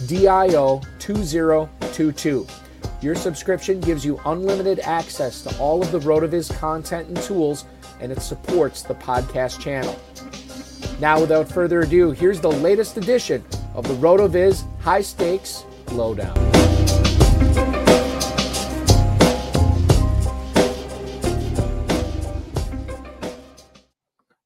RVRADIO2022. Your subscription gives you unlimited access to all of the RotoViz content and tools, and it supports the podcast channel. Now, without further ado, here's the latest edition of the RotoViz High Stakes Lowdown.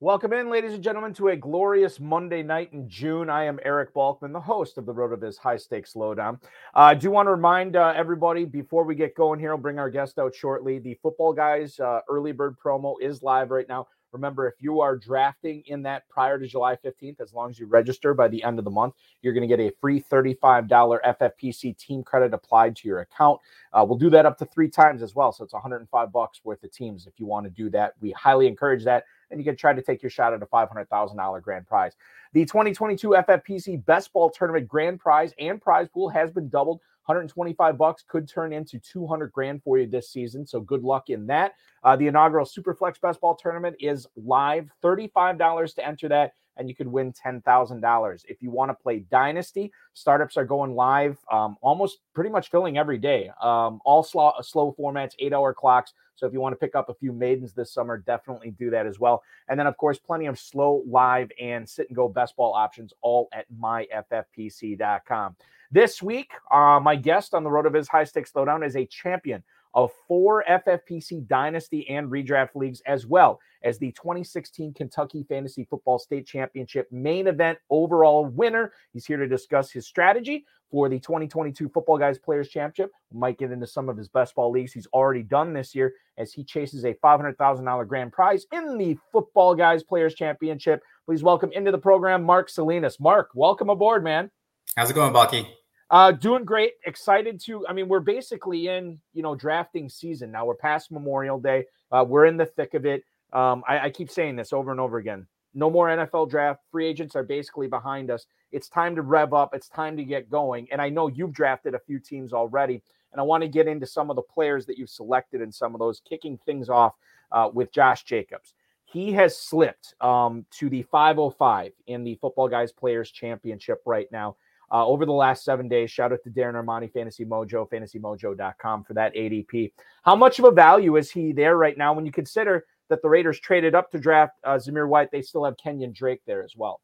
Welcome in, ladies and gentlemen, to a glorious Monday night in June. I am Eric Balkman, the host of the RotoViz High Stakes Lowdown. Uh, I do want to remind uh, everybody before we get going here, I'll bring our guest out shortly. The Football Guys uh, early bird promo is live right now. Remember, if you are drafting in that prior to July 15th, as long as you register by the end of the month, you're going to get a free $35 FFPC team credit applied to your account. Uh, we'll do that up to three times as well. So it's 105 bucks worth of teams if you want to do that. We highly encourage that and you can try to take your shot at a $500,000 grand prize. The 2022 FFPC Best Ball Tournament grand prize and prize pool has been doubled. 125 bucks could turn into 200 grand for you this season. So good luck in that. Uh, the inaugural Superflex Best Ball Tournament is live. $35 to enter that and you could win $10,000. If you want to play Dynasty, startups are going live um, almost pretty much filling every day. Um, all slow, slow formats, eight hour clocks. So if you want to pick up a few maidens this summer, definitely do that as well. And then, of course, plenty of slow, live, and sit and go best ball options all at myffpc.com. This week, uh, my guest on the RotoViz High Stakes Lowdown is a champion of four FFPC Dynasty and Redraft leagues, as well as the 2016 Kentucky Fantasy Football State Championship main event overall winner. He's here to discuss his strategy for the 2022 Football Guys Players Championship. We might get into some of his best ball leagues he's already done this year as he chases a $500,000 grand prize in the Football Guys Players Championship. Please welcome into the program Mark Salinas. Mark, welcome aboard, man. How's it going, Bucky? Uh, doing great. Excited to. I mean, we're basically in you know drafting season now. We're past Memorial Day. Uh, we're in the thick of it. Um, I, I keep saying this over and over again. No more NFL draft. Free agents are basically behind us. It's time to rev up. It's time to get going. And I know you've drafted a few teams already. And I want to get into some of the players that you've selected and some of those, kicking things off uh, with Josh Jacobs. He has slipped um, to the 505 in the Football Guys Players Championship right now uh, over the last seven days. Shout out to Darren Armani, Fantasy Mojo, fantasymojo.com for that ADP. How much of a value is he there right now when you consider that the Raiders traded up to draft uh, Zamir White? They still have Kenyan Drake there as well.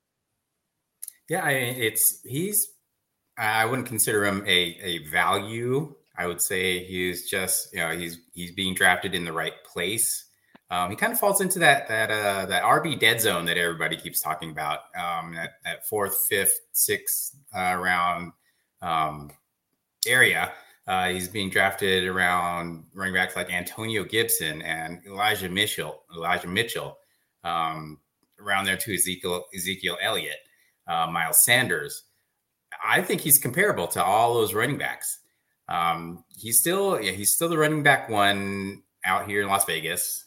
Yeah, I mean, it's he's. I wouldn't consider him a a value. I would say he's just you know he's he's being drafted in the right place. Um, he kind of falls into that that uh, that RB dead zone that everybody keeps talking about. Um, at, at fourth, fifth, sixth uh, round um, area, uh, he's being drafted around running backs like Antonio Gibson and Elijah Mitchell. Elijah Mitchell. um, around there to Ezekiel Ezekiel Elliott, uh, Miles Sanders. I think he's comparable to all those running backs. Um, he's still yeah, he's still the running back one out here in Las Vegas.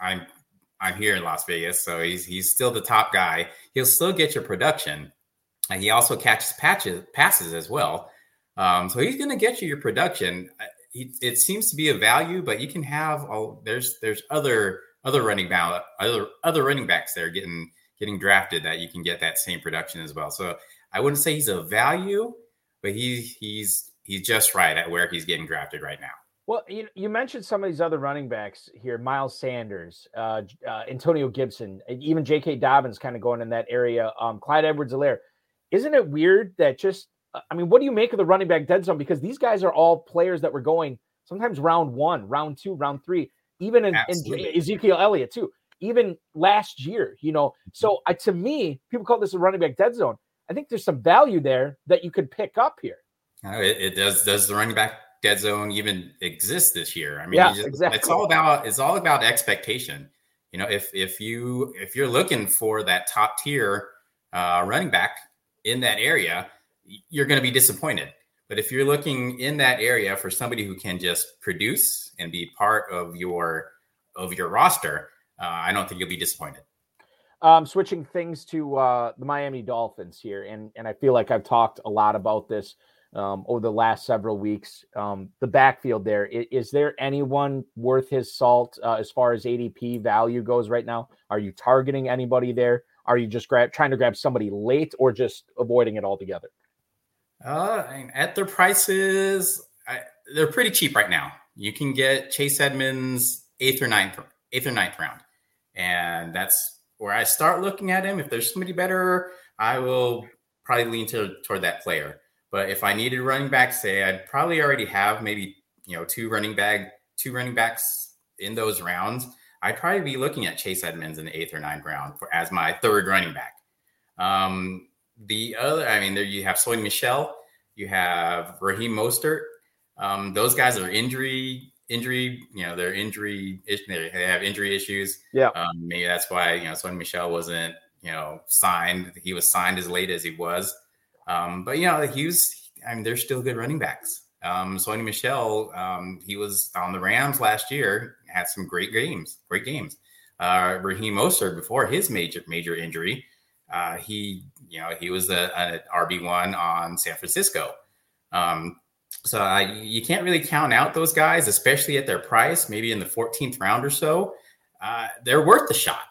I'm I'm here in Las Vegas, so he's he's still the top guy. He'll still get your production, and he also catches patches passes as well. Um, so he's going to get you your production. It, it seems to be a value, but you can have all there's there's other other running back other other running backs there getting getting drafted that you can get that same production as well. So I wouldn't say he's a value, but he's he's he's just right at where he's getting drafted right now. Well, you, you mentioned some of these other running backs here: Miles Sanders, uh, uh, Antonio Gibson, even J.K. Dobbins, kind of going in that area. Um, Clyde Edwards-Helaire. Isn't it weird that just? Uh, I mean, what do you make of the running back dead zone? Because these guys are all players that were going sometimes round one, round two, round three, even in, in Ezekiel Elliott too. Even last year, you know. So uh, to me, people call this a running back dead zone. I think there's some value there that you could pick up here. Uh, it, it, does. Does the running back dead zone even exists this year? I mean, yeah, just, exactly. it's all about it's all about expectation. You know, if if you if you're looking for that top tier uh, running back in that area, you're going to be disappointed. But if you're looking in that area for somebody who can just produce and be part of your of your roster, uh, I don't think you'll be disappointed. Um, switching things to uh, the Miami Dolphins here, and and I feel like I've talked a lot about this um, over the last several weeks. Um, the backfield there is, is, there anyone worth his salt uh, as far as ADP value goes right now? Are you targeting anybody there? Are you just grab, trying to grab somebody late or just avoiding it altogether? Uh, at their prices, I, they're pretty cheap right now. You can get Chase Edmonds eighth or ninth, eighth or ninth round, and that's where I start looking at him. If there's somebody better, I will probably lean to, toward that player. But if I needed running back, say I'd probably already have maybe you know two running back two running backs in those rounds. I'd probably be looking at Chase Edmonds in the eighth or ninth round for as my third running back. Um, the other, I mean, there you have Sony Michel, you have Raheem Mostert. Um, those guys are injury injury. You know, they're injury. They have injury issues. Yeah. Um, maybe that's why you know Sony Michel wasn't you know signed. He was signed as late as he was. Um, but you know, he was. I mean, they're still good running backs. Um, Sony Michel, um, he was on the Rams last year, had some great games, great games. Uh, Raheem Mostert before his major major injury, uh, he you know he was a, a RB one on San Francisco. Um, so you can't really count out those guys, especially at their price, maybe in the 14th round or so. Uh, they're worth the shot.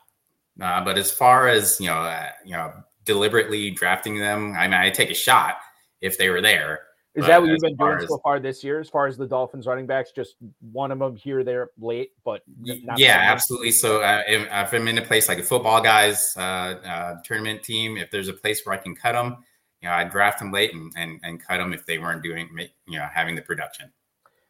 Uh, but as far as you know, uh, you know, deliberately drafting them. I mean, I take a shot if they were there. Is that what you've been doing as, so far this year, as far as the Dolphins running backs? Just one of them here, there, late, but yeah, absolutely. So uh, if, if, I'm in a place like a football guys uh, uh, tournament team, if there's a place where I can cut them, you know, I draft them late and, and and cut them if they weren't doing, you know, having the production.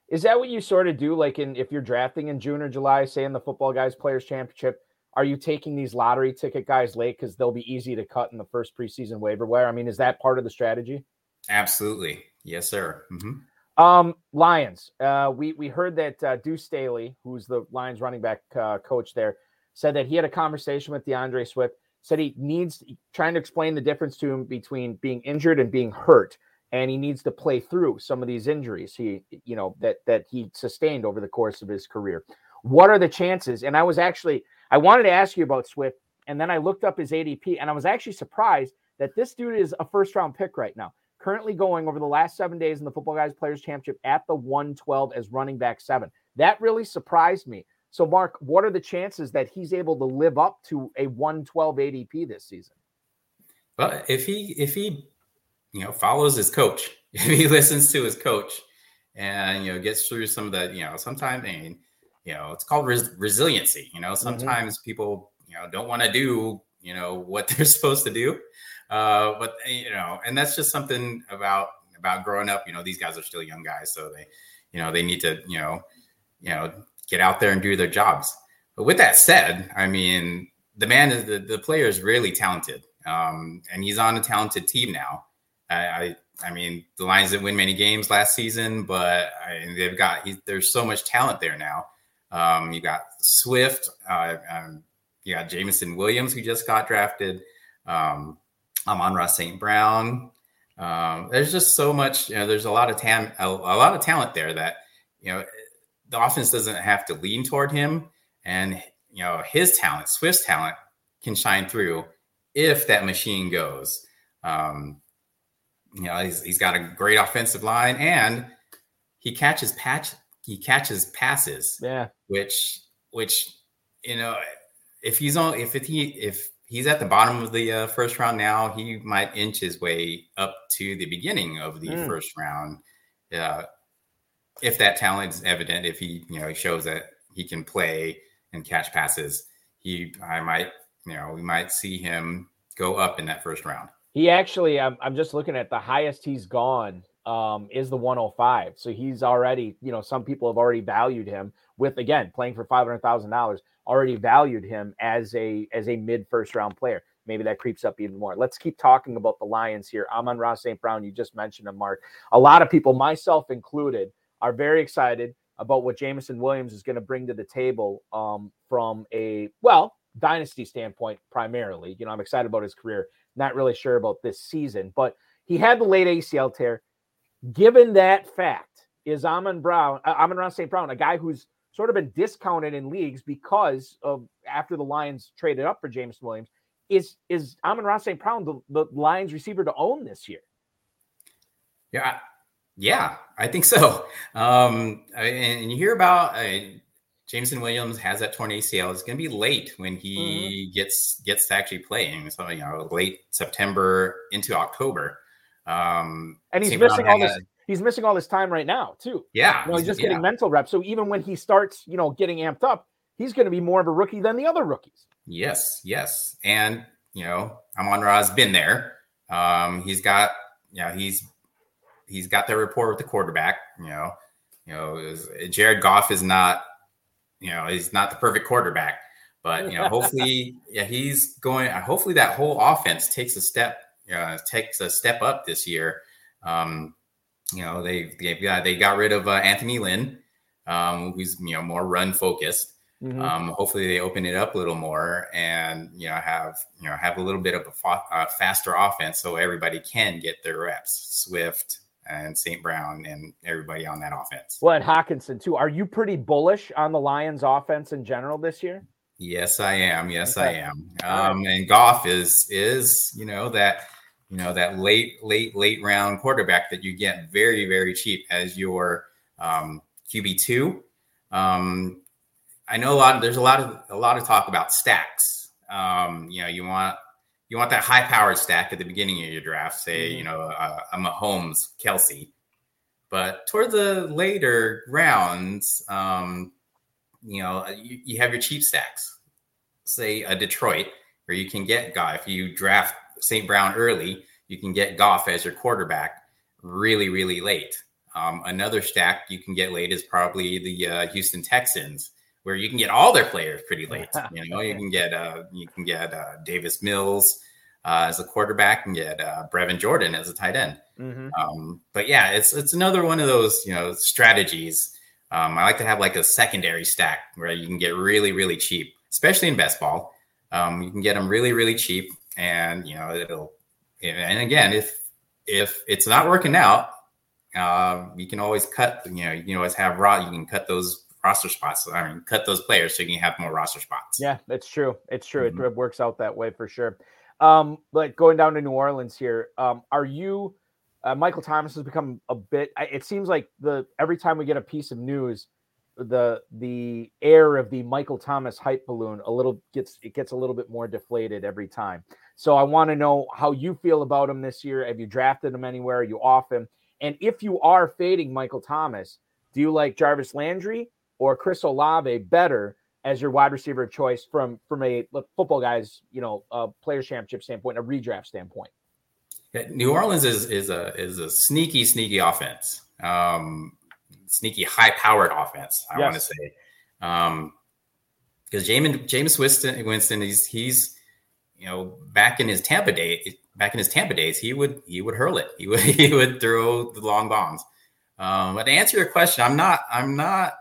Is that what you sort of do? Like in if you're drafting in June or July, say in the football guys players championship, are you taking these lottery ticket guys late because they'll be easy to cut in the first preseason waiver wire? I mean, is that part of the strategy? Absolutely, yes, sir. Mm-hmm. Um, Lions. Uh, we we heard that uh, Deuce Staley, who's the Lions running back uh, coach there, said that he had a conversation with D'Andre Swift. Said he needs trying to explain the difference to him between being injured and being hurt, and he needs to play through some of these injuries he you know that that he sustained over the course of his career. What are the chances? And I was actually I wanted to ask you about Swift, and then I looked up his ADP, and I was actually surprised that this dude is a first round pick right now. Currently going over the last seven days in the Football Guys Players Championship at the 112 as running back seven. That really surprised me. So, Mark, what are the chances that he's able to live up to a 112 ADP this season? Well, if he if he you know follows his coach, if he listens to his coach, and you know gets through some of the you know sometimes I mean you know it's called res- resiliency you know mm-hmm. sometimes mm-hmm. people you know don't want to do you know what they're supposed to do uh but you know and that's just something about about growing up you know these guys are still young guys so they you know they need to you know you know get out there and do their jobs but with that said i mean the man is the, the player is really talented um and he's on a talented team now I, I I mean, the Lions didn't win many games last season, but I, they've got he, there's so much talent there now um, you got Swift. Uh, um, you got Jameson Williams who just got drafted. Um, Amon-Ra St. Brown. Um, there's just so much. You know, there's a lot of talent, a, a lot of talent there that you know the offense doesn't have to lean toward him, and you know his talent, Swift's talent, can shine through if that machine goes. Um, you know, he's, he's got a great offensive line and he catches patch he catches passes. Yeah. Which which you know, if he's on if it, he if he's at the bottom of the uh, first round now, he might inch his way up to the beginning of the mm. first round. Uh, if that talent is evident, if he you know he shows that he can play and catch passes, he I might you know we might see him go up in that first round. He actually, I'm, I'm just looking at the highest he's gone um, is the 105. So he's already, you know, some people have already valued him with again playing for five hundred thousand dollars. Already valued him as a as a mid first round player. Maybe that creeps up even more. Let's keep talking about the Lions here. Amon-Ra St. Brown, you just mentioned him, Mark. A lot of people, myself included, are very excited about what Jameson Williams is going to bring to the table um, from a well dynasty standpoint, primarily. You know, I'm excited about his career. Not really sure about this season, but he had the late ACL tear. Given that fact, is Amon Brown, uh, Amon-Ra St. Brown, a guy who's sort of been discounted in leagues because of after the Lions traded up for James Williams. Is is Amon-Ra St. Brown the, the Lions receiver to own this year? Yeah, yeah, I think so. Um, and you hear about uh, Jameson Williams has that torn ACL. It's going to be late when he mm-hmm. gets gets to actually playing. So you know, late September into October. Um, and he's missing all this. He's missing all this time right now too. Yeah, you know, he's just getting mental reps. So even when he starts, you know, getting amped up, he's going to be more of a rookie than the other rookies. Yes, yes, and you know, Amon-Ra's been there. Um, he's got, you know, he's he's got that rapport with the quarterback. You know, you know, Jared Goff is not, you know, he's not the perfect quarterback, but you know, hopefully, yeah, he's going. Hopefully, that whole offense takes a step uh, takes a step up this year. Um, you know, they they got they got rid of uh, Anthony Lynn, um, who's you know more run focused. Mm-hmm. Um, hopefully, they open it up a little more and you know have you know have a little bit of a fa- uh, faster offense so everybody can get their reps. Swift and St. Brown and everybody on that offense. Well, and Hockenson too. Are you pretty bullish on the Lions' offense in general this year? Yes, I am. Yes, okay. I am. Um, and Goff is is you know that you know that late late late round quarterback that you get very very cheap as your um, QB two. Um, I know a lot. Of, there's a lot of a lot of talk about stacks. Um, you know, you want you want that high powered stack at the beginning of your draft. Say, mm-hmm. you know, uh, a Mahomes, Kelce, But toward the later rounds, um, you know, you, you have your cheap stacks. Say a Detroit, where you can get guy if you draft St. Brown early, you can get Goff as your quarterback really, really late. Um, another stack you can get late is probably the uh, Houston Texans, where you can get all their players pretty late. You know, you can get uh, you can get uh, Davis Mills uh, as a quarterback and get uh, Brevin Jordan as a tight end. Mm-hmm. Um, but yeah, it's it's another one of those you know strategies. Um, I like to have like a secondary stack where you can get really, really cheap, especially in best ball. Um, you can get them really, really cheap and you know it'll. And again, if if it's not working out, uh, you can always cut. You know, you can always have raw. You can cut those roster spots. I mean, cut those players so you can have more roster spots. Yeah, it's true. It's true. Mm-hmm. It works out that way for sure. Um, but going down to New Orleans here, um, are you? Uh, Michael Thomas has become a bit. It seems like the every time we get a piece of news, the the air of the Michael Thomas hype balloon a little gets it gets a little bit more deflated every time. So I want to know how you feel about him this year. Have you drafted him anywhere? Are you off him? And if you are fading Michael Thomas, do you like Jarvis Landry or Chris Olave better as your wide receiver of choice from from a football guys, you know, a players championship standpoint, a redraft standpoint? New Orleans is is a is a sneaky sneaky offense, um, sneaky high powered offense. I yes. want to say, um, because Jameis Jameis Winston Winston he's he's you know, back in his Tampa day, back in his Tampa days, he would he would hurl it. He would he would throw the long bombs. Um, but to answer your question, I'm not I'm not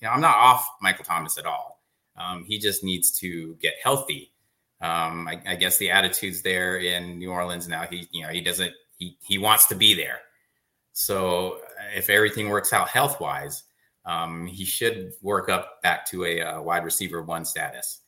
you know I'm not off Michael Thomas at all. Um, he just needs to get healthy. Um, I, I, guess the attitude's there in New Orleans now. He, you know, he doesn't. He he wants to be there. So if everything works out health wise, um, he should work up back to a, a wide receiver one status.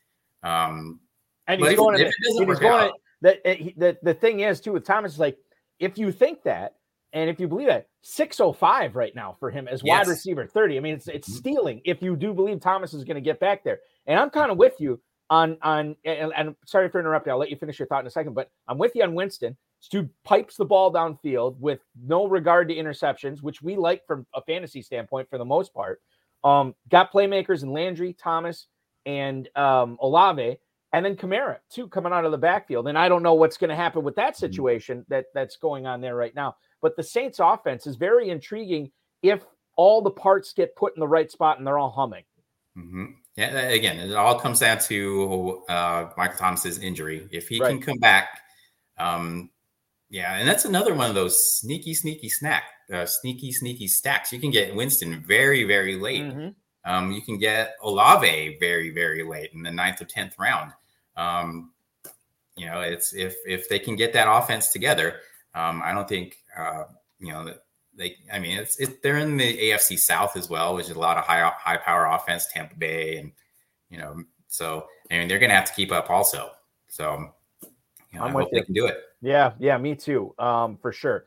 Um, and he's going. If, to, he's going. The, eh, the the thing is too with Thomas is like if you think that and if you believe that 605 right now for him as yes. wide receiver 30. I mean, it's it's mm-hmm. stealing if you do believe Thomas is going to get back there. And I'm kind of with you on on and, and, sorry for interrupting. I'll let you finish your thought in a second, but I'm with you on Winston. Stu pipes the ball downfield with no regard to interceptions, which we like from a fantasy standpoint for the most part. Um, got playmakers in Landry, Thomas, and um, Olave, and then Kamara too coming out of the backfield. And I don't know what's going to happen with that mm-hmm. situation that that's going on there right now. But the Saints offense is very intriguing if all the parts get put in the right spot and they're all humming. Mm-hmm. Yeah, again, it all comes down to uh, Michael Thomas's injury. If he right. can come back, um, yeah, and that's another one of those sneaky, sneaky snack, uh, sneaky, sneaky stacks. You can get Winston very, very late. Mm-hmm. Um, you can get Olave very, very late in the ninth or tenth round. Um, you know, it's if if they can get that offense together, um, I don't think uh, you know they. I mean, it's it, they're in the AFC South as well, which is a lot of high high power offense, Tampa Bay, and you know, so I mean, they're going to have to keep up also. So you know, i hope you. they can do it. Yeah, yeah, me too, um, for sure.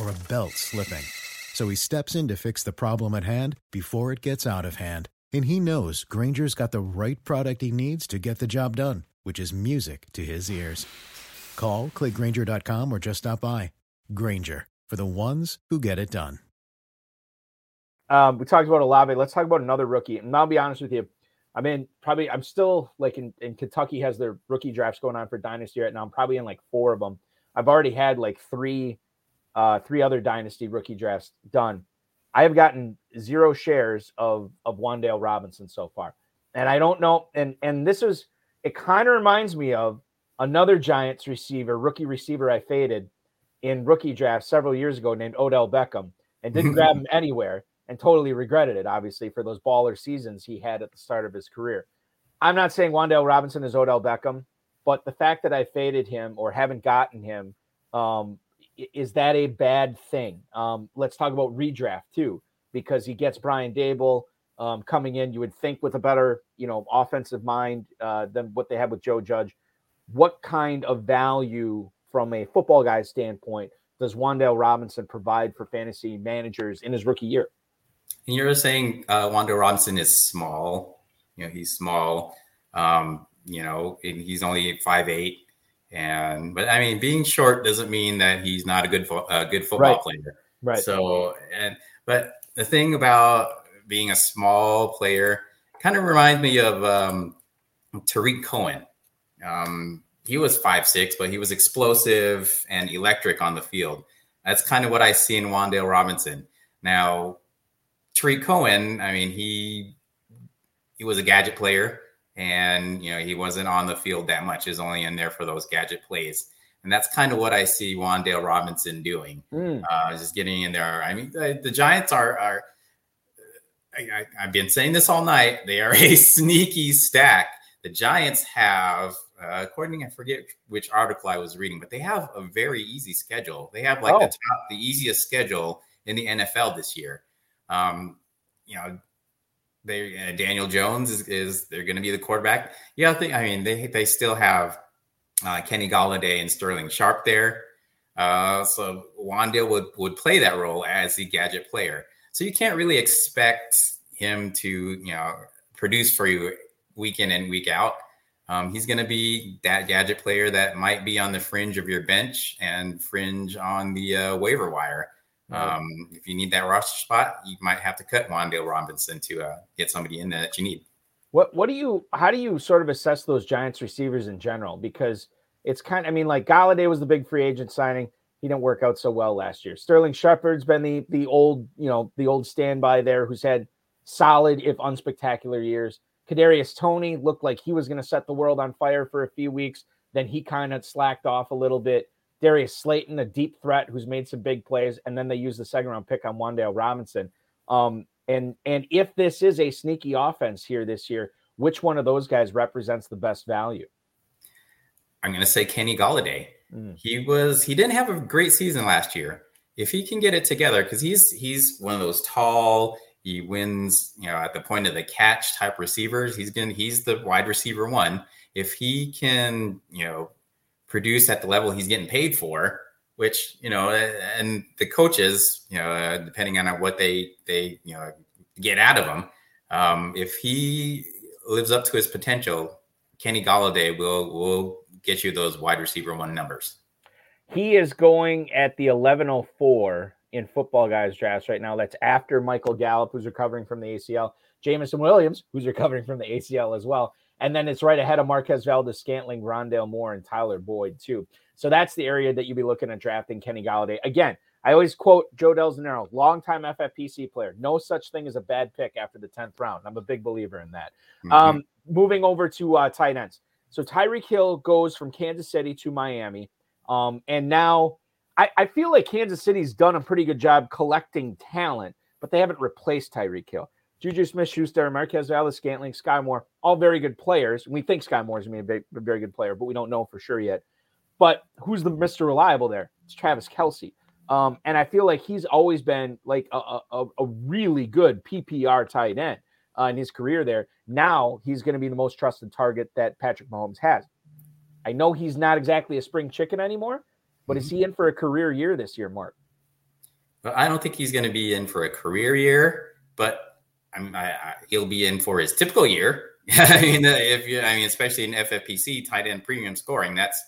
or a belt slipping. So he steps in to fix the problem at hand before it gets out of hand. And he knows Grainger's got the right product he needs to get the job done, which is music to his ears. Call, clickgrainger.com, or just stop by. Grainger, for the ones who get it done. Um, we talked about Olave. Let's talk about another rookie. And I'll be honest with you. I mean, probably I'm still like in, in Kentucky has their rookie drafts going on for Dynasty right now. I'm probably in like four of them. I've already had like three, uh, three other Dynasty rookie drafts done. I have gotten zero shares of of Wan'Dale Robinson so far, and I don't know. And and this is it. Kind of reminds me of another Giants receiver, rookie receiver I faded in rookie draft several years ago named Odell Beckham, and didn't grab him anywhere and totally regretted it, obviously, for those baller seasons he had at the start of his career. I'm not saying Wan'Dale Robinson is Odell Beckham, but the fact that I faded him or haven't gotten him, um, is that a bad thing? Um, let's talk about redraft too, because he gets Brian Daboll um, coming in. You would think with a better, you know, offensive mind uh, than what they have with Joe Judge. What kind of value from a football guy's standpoint does Wan'Dale Robinson provide for fantasy managers in his rookie year? And you're saying uh, Wanda Robinson is small. You know, he's small. Um, you know, he's only five eight, and but I mean, being short doesn't mean that he's not a good fo- a good football right. player. Right. So, and but the thing about being a small player kind of reminds me of um, Tarik Cohen. Um, he was five six, but he was explosive and electric on the field. That's kind of what I see in Wan'Dale Robinson. Now, Tarik Cohen, I mean, he he was a gadget player, and you know he wasn't on the field that much. Was only in there for those gadget plays. And that's kind of what I see Wan'Dale Robinson doing, mm. uh, just getting in there. I mean, the, the Giants are, are I, have been saying this all night. They are a sneaky stack. The Giants have, uh, according I forget which article I was reading, but they have a very easy schedule. They have like oh. the top, the easiest schedule in the NFL this year. Um, you know, they uh, Daniel Jones is, is they're going to be the quarterback. Yeah, I think I mean they they still have uh, Kenny Golladay and Sterling Sharp there. Uh, so Wan'Dale would would play that role as the gadget player. So you can't really expect him to you know produce for you week in and week out. Um, he's going to be that gadget player that might be on the fringe of your bench and fringe on the uh, waiver wire. Um, if you need that roster spot, you might have to cut Wan'Dale Robinson to uh, get somebody in there that you need. What What do you? How do you sort of assess those Giants receivers in general? Because it's kind. Of, I mean, like Golladay was the big free agent signing. He didn't work out so well last year. Sterling Shepard's been the the old you know the old standby there, who's had solid if unspectacular years. Kadarius Toney looked like he was going to set the world on fire for a few weeks. Then he kind of slacked off a little bit. Darius Slayton, a deep threat who's made some big plays, and then they use the second round pick on Wan'Dale Robinson. Um, and and if this is a sneaky offense here this year, which one of those guys represents the best value? I'm going to say Kenny Golladay. Mm. He was he didn't have a great season last year. If he can get it together, because he's he's one of those tall, he wins, you know, at the point of the catch type receivers. He's been he's the wide receiver one. If he can, you know, produce at the level he's getting paid for, which you know, and the coaches, you know, uh, depending on what they they you know get out of him, um, if he lives up to his potential, Kenny Golladay will will get you those wide receiver one numbers. He is going at the 1104 in football guys drafts right now. That's after Michael Gallup, who's recovering from the ACL, Jameson Williams, who's recovering from the ACL as well. And then it's right ahead of Marquez Valdes-Scantling, Rondale Moore, and Tyler Boyd, too. So that's the area that you'd be looking at drafting Kenny Golladay. Again, I always quote Joe Del Gennaro, longtime FFPC player. No such thing as a bad pick after the 10th round. I'm a big believer in that. Mm-hmm. Um, moving over to uh, tight ends. So Tyreek Hill goes from Kansas City to Miami. Um, and now I, I feel like Kansas City's done a pretty good job collecting talent, but they haven't replaced Tyreek Hill. Juju Smith Schuster, Marquez Valdes-Scantling, Skyy Moore, all very good players. We think Skyy Moore is going to be a, very good player, but we don't know for sure yet. But who's the Mr. Reliable there? It's Travis Kelce. Um, and I feel like he's always been like a, a, a really good PPR tight end uh, in his career there. Now he's going to be the most trusted target that Patrick Mahomes has. I know he's not exactly a spring chicken anymore, but is mm-hmm. he in for a career year this year, Mark? I don't think he's going to be in for a career year, but I I, he'll be in for his typical year. I mean, if you, I mean, especially in FFPC tight end premium scoring, that's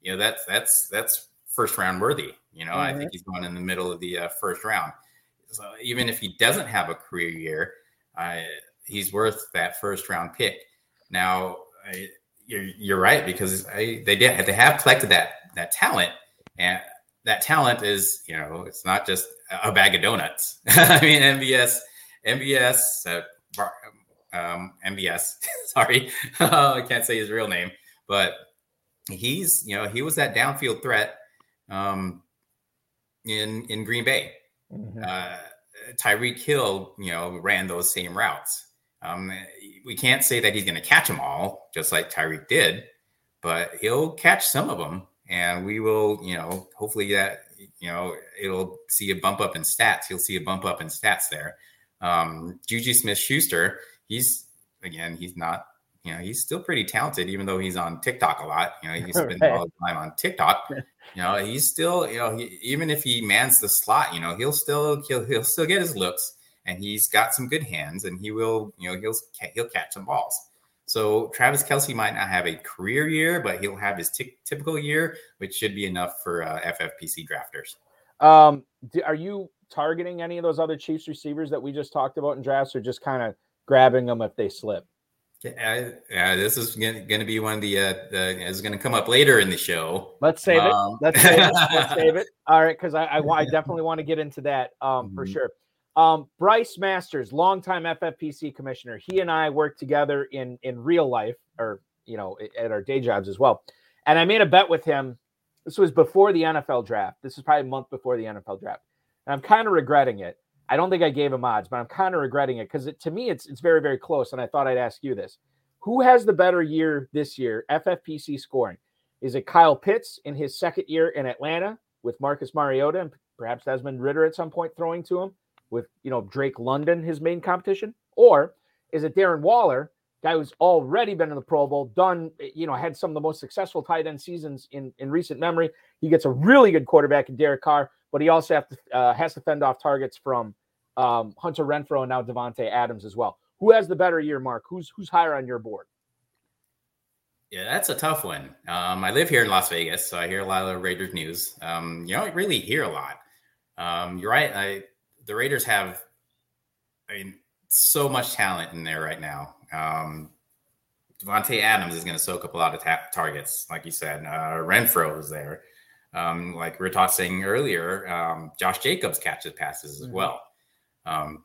you know that's that's that's first round worthy. You know, mm-hmm. I think he's going in the middle of the uh, first round. So even if he doesn't have a career year, uh, he's worth that first round pick. Now, I, you're, you're right because I, they did they have collected that that talent, and that talent is you know it's not just a bag of donuts. I mean, MVS, MVS, uh, um, MVS. sorry, I can't say his real name, but he's you know he was that downfield threat um, in in Green Bay. Mm-hmm. Uh, Tyreek Hill, you know, ran those same routes. Um, we can't say that he's going to catch them all, just like Tyreek did, but he'll catch some of them, and we will, you know, hopefully that you know it'll see a bump up in stats. He'll see a bump up in stats there. Um, Juju Smith Schuster, he's again, he's not you know, he's still pretty talented, even though he's on TikTok a lot. You know, he's spending right. all the time on TikTok. You know, he's still, you know, he, even if he mans the slot, you know, he'll still he'll he'll still get his looks, and he's got some good hands, and he will, you know, he'll he'll catch some balls. So Travis Kelce might not have a career year, but he'll have his t- typical year, which should be enough for uh, FFPC drafters. Um, do, are you targeting any of those other Chiefs receivers that we just talked about in drafts, or just kind of grabbing them if they slip? Yeah, this is going to be one of the, uh, the is going to come up later in the show. Let's save um, it. Let's save it. Let's save it. All right, because I, I, I definitely want to get into that um, mm-hmm. for sure. Um, Bryce Masters, longtime FFPC commissioner. He and I worked together in in real life, or you know, at our day jobs as well. And I made a bet with him This was before the NFL draft. This is probably a month before the NFL draft. And I'm kind of regretting it. I don't think I gave him odds, but I'm kind of regretting it because to me it's it's very very close. And I thought I'd ask you this: Who has the better year this year, FFPC scoring? Is it Kyle Pitts in his second year in Atlanta with Marcus Mariota and perhaps Desmond Ridder at some point throwing to him with you know Drake London his main competition, or is it Darren Waller, guy who's already been in the Pro Bowl, done eh, you know had some of the most successful tight end seasons in in recent memory. He gets a really good quarterback in Derek Carr, but he also to, uh, has to fend off targets from um, Hunter Renfrow and now Davante Adams as well. Who has the better year, Mark? Who's who's higher on your board? Yeah, that's a tough one. Um, I live here in Las Vegas, so I hear a lot of Raiders news. Um, you don't really hear a lot. Um, you're right. I, the Raiders have, I mean, so much talent in there right now. Um, Adams is going to soak up a lot of ta- targets, like you said. Uh, Renfrow is there. Um, like we were talking earlier, um, Josh Jacobs catches passes as mm-hmm. well. Um,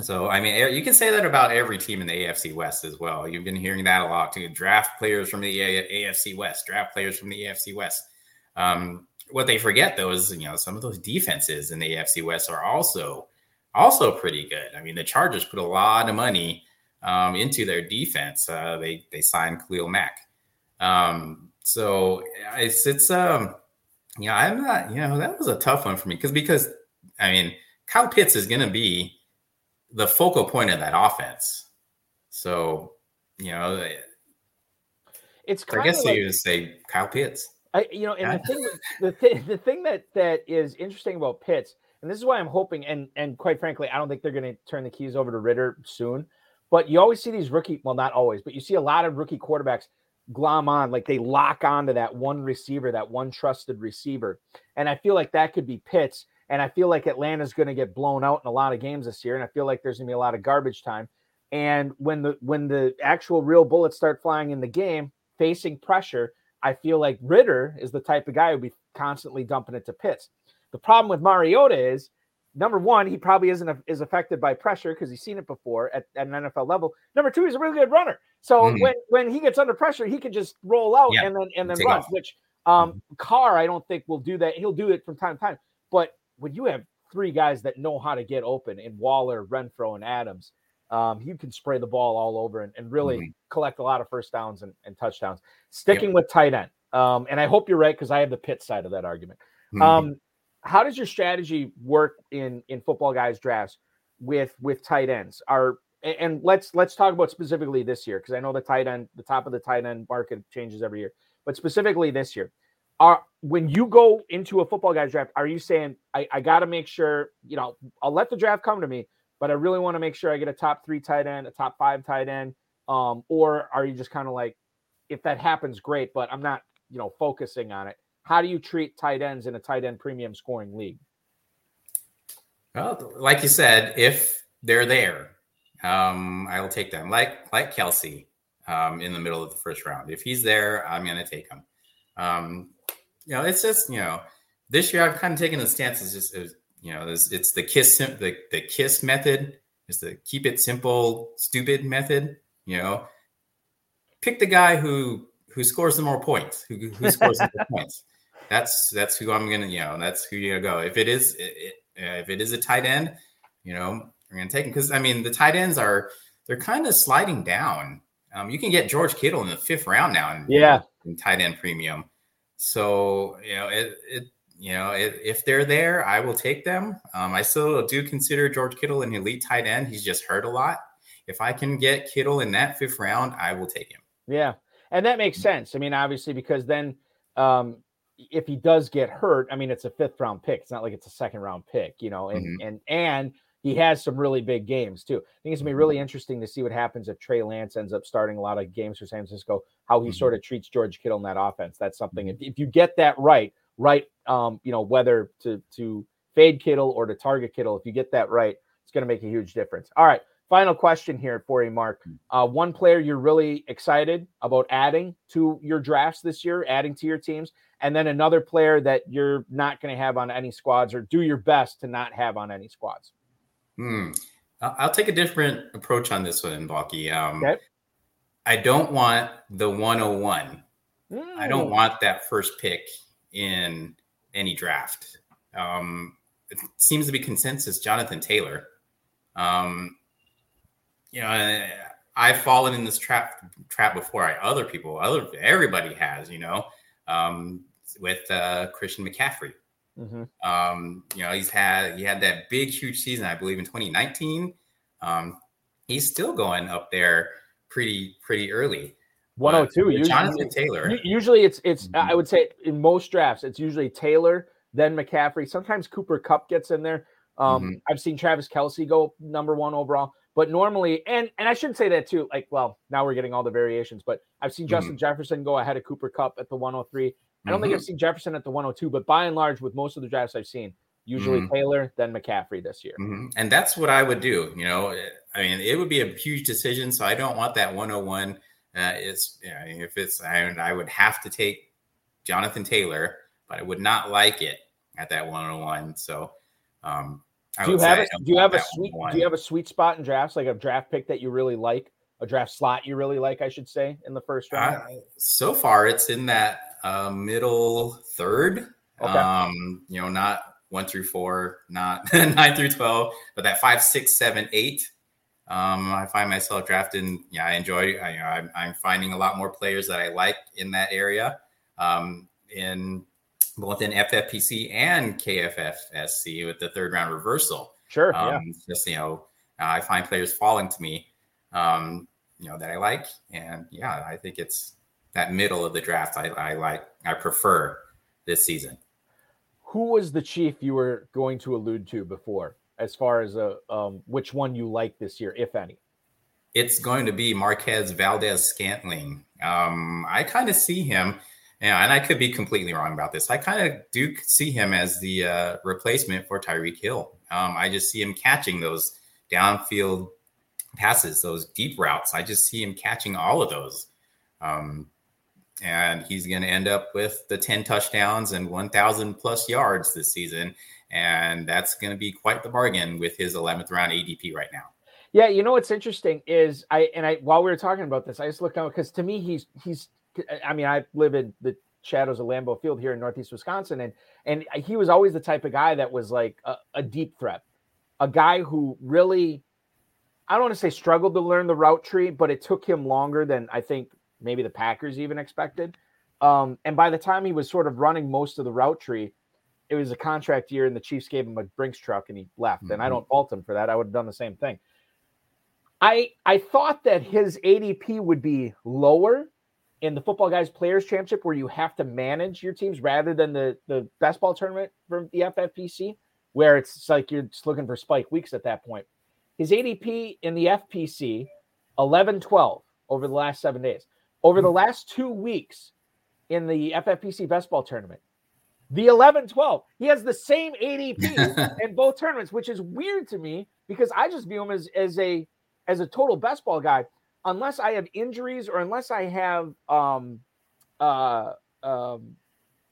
so, I mean, you can say that about every team in the AFC West as well. You've been hearing that a lot too. Draft players from the AFC West, draft players from the AFC West. Um, what they forget though is, you know, some of those defenses in the AFC West are also also pretty good. I mean, the Chargers put a lot of money um, into their defense. Uh, they they signed Khalil Mack. Um, so it's it's um, know, I'm not, you know, that was a tough one for me because because I mean, Kyle Pitts is going to be the focal point of that offense. So, you know, eh, it's I guess like, you would say Kyle Pitts. I, you know, and the thing, the thing, the thing that that is interesting about Pitts, and this is why I'm hoping, and and quite frankly, I don't think they're going to turn the keys over to Ridder soon. But you always see these rookie, well, not always, but you see a lot of rookie quarterbacks glom on, like they lock onto that one receiver, that one trusted receiver, and I feel like that could be Pitts. And I feel like Atlanta's going to get blown out in a lot of games this year. And I feel like there's going to be a lot of garbage time. And when the when the actual real bullets start flying in the game, facing pressure, I feel like Ridder is the type of guy who'd be constantly dumping it to Pitts. The problem with Mariota is number one, he probably isn't a, is affected by pressure because he's seen it before at, at, an NFL level. Number two, he's a really good runner. So mm-hmm. when when he gets under pressure, he can just roll out yeah. and then and then Take run. Off. Which um, mm-hmm. Carr, I don't think will do that. He'll do it from time to time, but when you have three guys that know how to get open in Waller, Renfrow, and Adams, um, you can spray the ball all over and, and really mm-hmm. collect a lot of first downs and, and touchdowns. Sticking yep. with tight end, um, and I hope you're right because I have the pit side of that argument. Mm-hmm. Um, how does your strategy work in in football guys drafts with with tight ends? Are and let's let's talk about specifically this year because I know the tight end, the top of the tight end market changes every year, but specifically this year, are when you go into a football guys draft, are you saying I, I got to make sure you know I'll let the draft come to me, but I really want to make sure I get a top three tight end, a top five tight end, um, or are you just kind of like if that happens, great, but I'm not you know focusing on it. How do you treat tight ends in a tight end premium scoring league? Well, like you said, if they're there, um, I will take them. Like like Kelce um, in the middle of the first round. If he's there, I'm going to take him. Um, you know, it's just you know, this year I've kind of taken the stance is just is, you know, it's, it's the kiss the the kiss method. It's the keep it simple, stupid method. You know, pick the guy who who scores the more points, who, who scores the more points. That's that's who I'm gonna, you know, that's who you're gonna go. If it is it, if it is a tight end, you know, we're gonna take him because I mean the tight ends are they're kind of sliding down. Um, you can get George Kittle in the fifth round now, in, yeah, in tight end premium. So you know it, it you know it, if they're there, I will take them. Um, I still do consider George Kittle an elite tight end. He's just hurt a lot. If I can get Kittle in that fifth round, I will take him. Yeah, and that makes sense. I mean, obviously, because then um, if he does get hurt, I mean, it's a fifth round pick. It's not like it's a second round pick, you know, and mm-hmm. and and he has some really big games too. I think it's gonna be mm-hmm. really interesting to see what happens if Trey Lance ends up starting a lot of games for San Francisco, how he mm-hmm. sort of treats George Kittle in that offense. That's something if, mm-hmm. if you get that right, right, um, you know, whether to to fade Kittle or to target Kittle, if you get that right, it's gonna make a huge difference. All right. Final question here for you, Mark. Hmm. Uh, one player you're really excited about adding to your drafts this year, adding to your teams, and then another player that you're not going to have on any squads or do your best to not have on any squads. Hmm. I'll take a different approach on this one, Balky. Um, okay. I don't want the 101. Mm. I don't hmm. want that first pick in any draft. Um, it seems to be consensus Jonathan Taylor. Um, you know, I've fallen in this trap trap before. I other people, other everybody has, you know, um, with uh, Christian McCaffrey. Mm-hmm. Um, you know, he's had he had that big, huge season, I believe, in 2019. Um, he's still going up there pretty pretty early. 102. Usually, Jonathan Taylor. Usually, it's it's. Mm-hmm. I would say in most drafts, it's usually Taylor, then McCaffrey. Sometimes Cooper Kupp gets in there. Um, mm-hmm. I've seen Travis Kelce go number one overall, but normally, and and I shouldn't say that too. Like, well, now we're getting all the variations, but I've seen Justin mm-hmm. Jefferson go ahead of Cooper Kupp at the 103. I don't think I've mm-hmm. seen Jefferson at the 102, but by and large, with most of the drafts I've seen, usually mm-hmm. Taylor, then McCaffrey this year. Mm-hmm. And that's what I would do. You know, I mean, it would be a huge decision, so I don't want that 101. Uh, it's you know, if it's I, I would have to take Jonathan Taylor, but I would not like it at that 101. So um, do you have a, do you have a sweet do you have a sweet spot in drafts like a draft pick that you really like a draft slot you really like I should say in the first round? Uh, so far, it's in that uh, middle third. Okay. Um, you know, not one through four, not nine through twelve, but that five, six, seven, eight. Um, I find myself drafting. Yeah, I enjoy. I, you know, I'm, I'm, finding a lot more players that I like in that area. Um, in both in FFPC and KFFSC with the third round reversal. Sure. Um, yeah. Just you know, I find players falling to me, um, you know, that I like, and yeah, I think it's that middle of the draft. I, I like. I prefer this season. Who was the chief you were going to allude to before, as far as a um, which one you like this year, if any? It's going to be Marquez Valdes-Scantling. Um, I kind of see him yeah, and I could be completely wrong about this. I kind of do see him as the uh, replacement for Tyreek Hill. Um, I just see him catching those downfield passes, those deep routes. I just see him catching all of those. Um, and he's going to end up with the 10 touchdowns and 1,000 plus yards this season. And that's going to be quite the bargain with his 11th round ADP right now. Yeah, you know what's interesting is I and I while we were talking about this, I just looked out because to me he's he's I mean, I live in the shadows of Lambeau Field here in Northeast Wisconsin, and and he was always the type of guy that was like a, a deep threat, a guy who really, I don't want to say struggled to learn the route tree, but it took him longer than I think maybe the Packers even expected. Um, and by the time he was sort of running most of the route tree, it was a contract year, and the Chiefs gave him a Brinks truck, and he left. Mm-hmm. And I mm-hmm. don't fault him for that. I would have done the same thing. I I thought that his ADP would be lower in the football guys players championship where you have to manage your teams rather than the the best ball tournament from the FFPC where it's like you're just looking for spike weeks at that point. His ADP in the FPC 11 12 over the last 7 days. Over the hmm. last 2 weeks in the FFPC best ball tournament. The 11 12. He has the same ADP in both tournaments, which is weird to me because I just view him as as a as a total best ball guy unless I have injuries or unless I have um uh um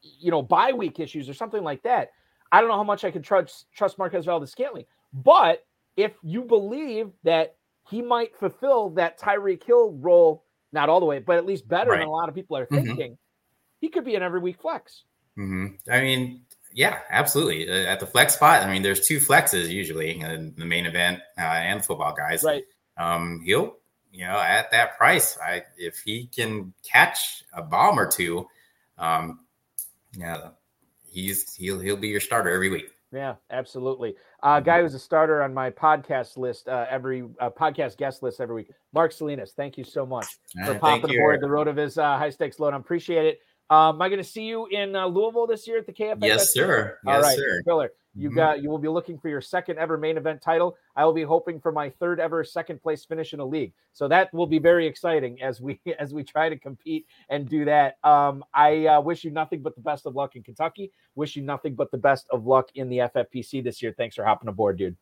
you know bye week issues or something like that, I don't know how much I can trust trust Marquez Valdes-Scantling. But if you believe that he might fulfill that Tyreek Hill role, not all the way, but at least better right. than a lot of people are mm-hmm. thinking, mm-hmm. he could be an every week flex. Mm-hmm. I mean, yeah, absolutely. Uh, at the flex spot, I mean, there's two flexes usually, uh, the main event uh, and football guys. Right. Um, he'll you know, at that price, I if he can catch a bomb or two, um, yeah, he's he'll he'll be your starter every week. Yeah, absolutely. Uh, guy who's a starter on my podcast list uh, every uh, podcast guest list every week. Mark Salinas, thank you so much for popping aboard the road of his uh, high stakes load. I appreciate it. Um, am I going to see you in uh, Louisville this year at the KFF? Yes, sir. All yes, right, sir. Killer. You mm-hmm. got you will be looking for your second ever main event title. I will be hoping for my third ever second place finish in a league. So that will be very exciting as we as we try to compete and do that. Um, I uh, wish you nothing but the best of luck in Kentucky. Wish you nothing but the best of luck in the FFPC this year. Thanks for hopping aboard, dude.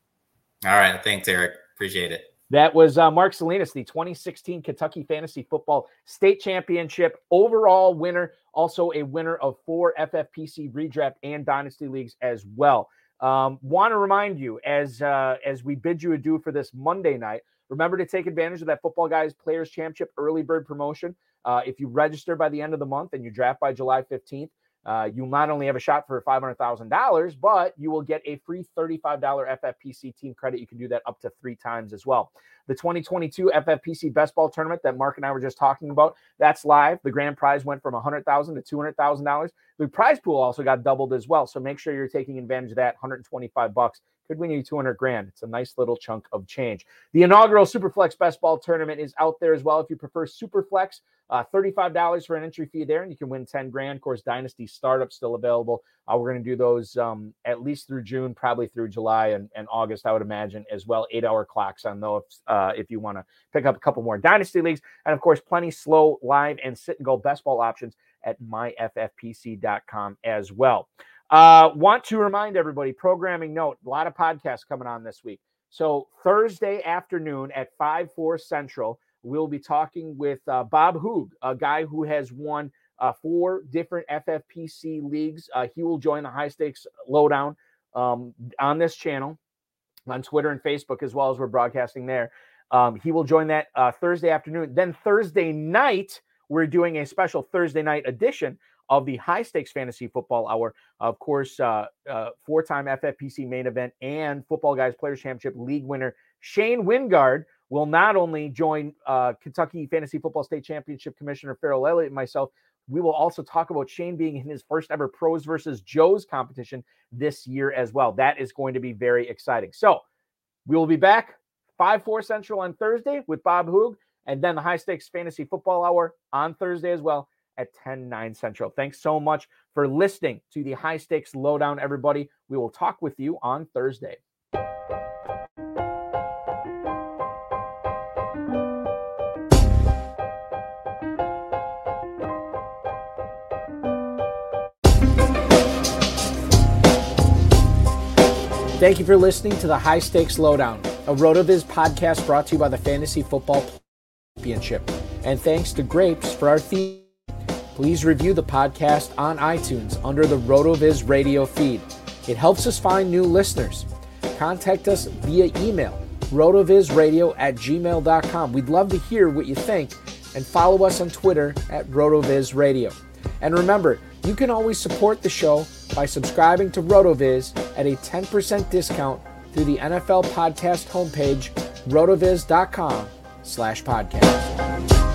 All right, thanks, Eric. Appreciate it. That was uh, Mark Salinas, the 2016 Kentucky Fantasy Football State Championship overall winner, also a winner of four FFPC redraft and dynasty leagues as well. Um, Want to remind you as uh, as we bid you adieu for this Monday night. Remember to take advantage of that Football Guys Players Championship early bird promotion. Uh, if you register by the end of the month and you draft by July 15th, uh, you not only have a shot for $500,000, but you will get a free $35 FFPC team credit. You can do that up to three times as well. The 2022 FFPC Best Ball Tournament that Mark and I were just talking about, that's live. The grand prize went from 100,000 to $200,000. The prize pool also got doubled as well. So make sure you're taking advantage of that 125 bucks could win you 200 grand. It's a nice little chunk of change. The inaugural Superflex Best Ball Tournament is out there as well. If you prefer Superflex, uh, $35 for an entry fee there, and you can win 10 grand. Of course, Dynasty Startup still available. Uh, we're going to do those um, at least through June, probably through July and, and August, I would imagine, as well. Eight hour clocks on those uh, if you want to pick up a couple more Dynasty leagues. And of course, plenty slow, live, and sit and go best ball options at myffpc.com as well. Uh, want to remind everybody programming note a lot of podcasts coming on this week. So, Thursday afternoon at 5 4 Central, we'll be talking with uh, Bob Hoog, a guy who has won uh, four different FFPC leagues. Uh, he will join the high stakes lowdown um, on this channel on Twitter and Facebook, as well as we're broadcasting there. Um, he will join that uh, Thursday afternoon. Then, Thursday night, we're doing a special Thursday night edition of the high stakes fantasy football hour. Of course, uh, uh, four time FFPC main event and Football Guys Players Championship league winner Shane Wingard will not only join uh, Kentucky Fantasy Football State Championship Commissioner Farrell Elliott and myself, we will also talk about Shane being in his first ever pros versus Joe's competition this year as well. That is going to be very exciting. So we will be back 5 4 Central on Thursday with Bob Hoog, and then the high stakes fantasy football hour on Thursday as well at 10 9 Central. Thanks so much for listening to the high stakes lowdown, everybody. We will talk with you on Thursday. Thank you for listening to the High Stakes Lowdown, a RotoViz podcast brought to you by the Fantasy Football Championship. And thanks to Grapes for our theme please review the podcast on iTunes under the RotoViz radio feed. It helps us find new listeners. Contact us via email, rotovizradio at gmail.com. We'd love to hear what you think and follow us on Twitter at RotoVizRadio. And remember, you can always support the show by subscribing to RotoViz at a 10% discount through the NFL podcast homepage, rotoviz.com slash podcast.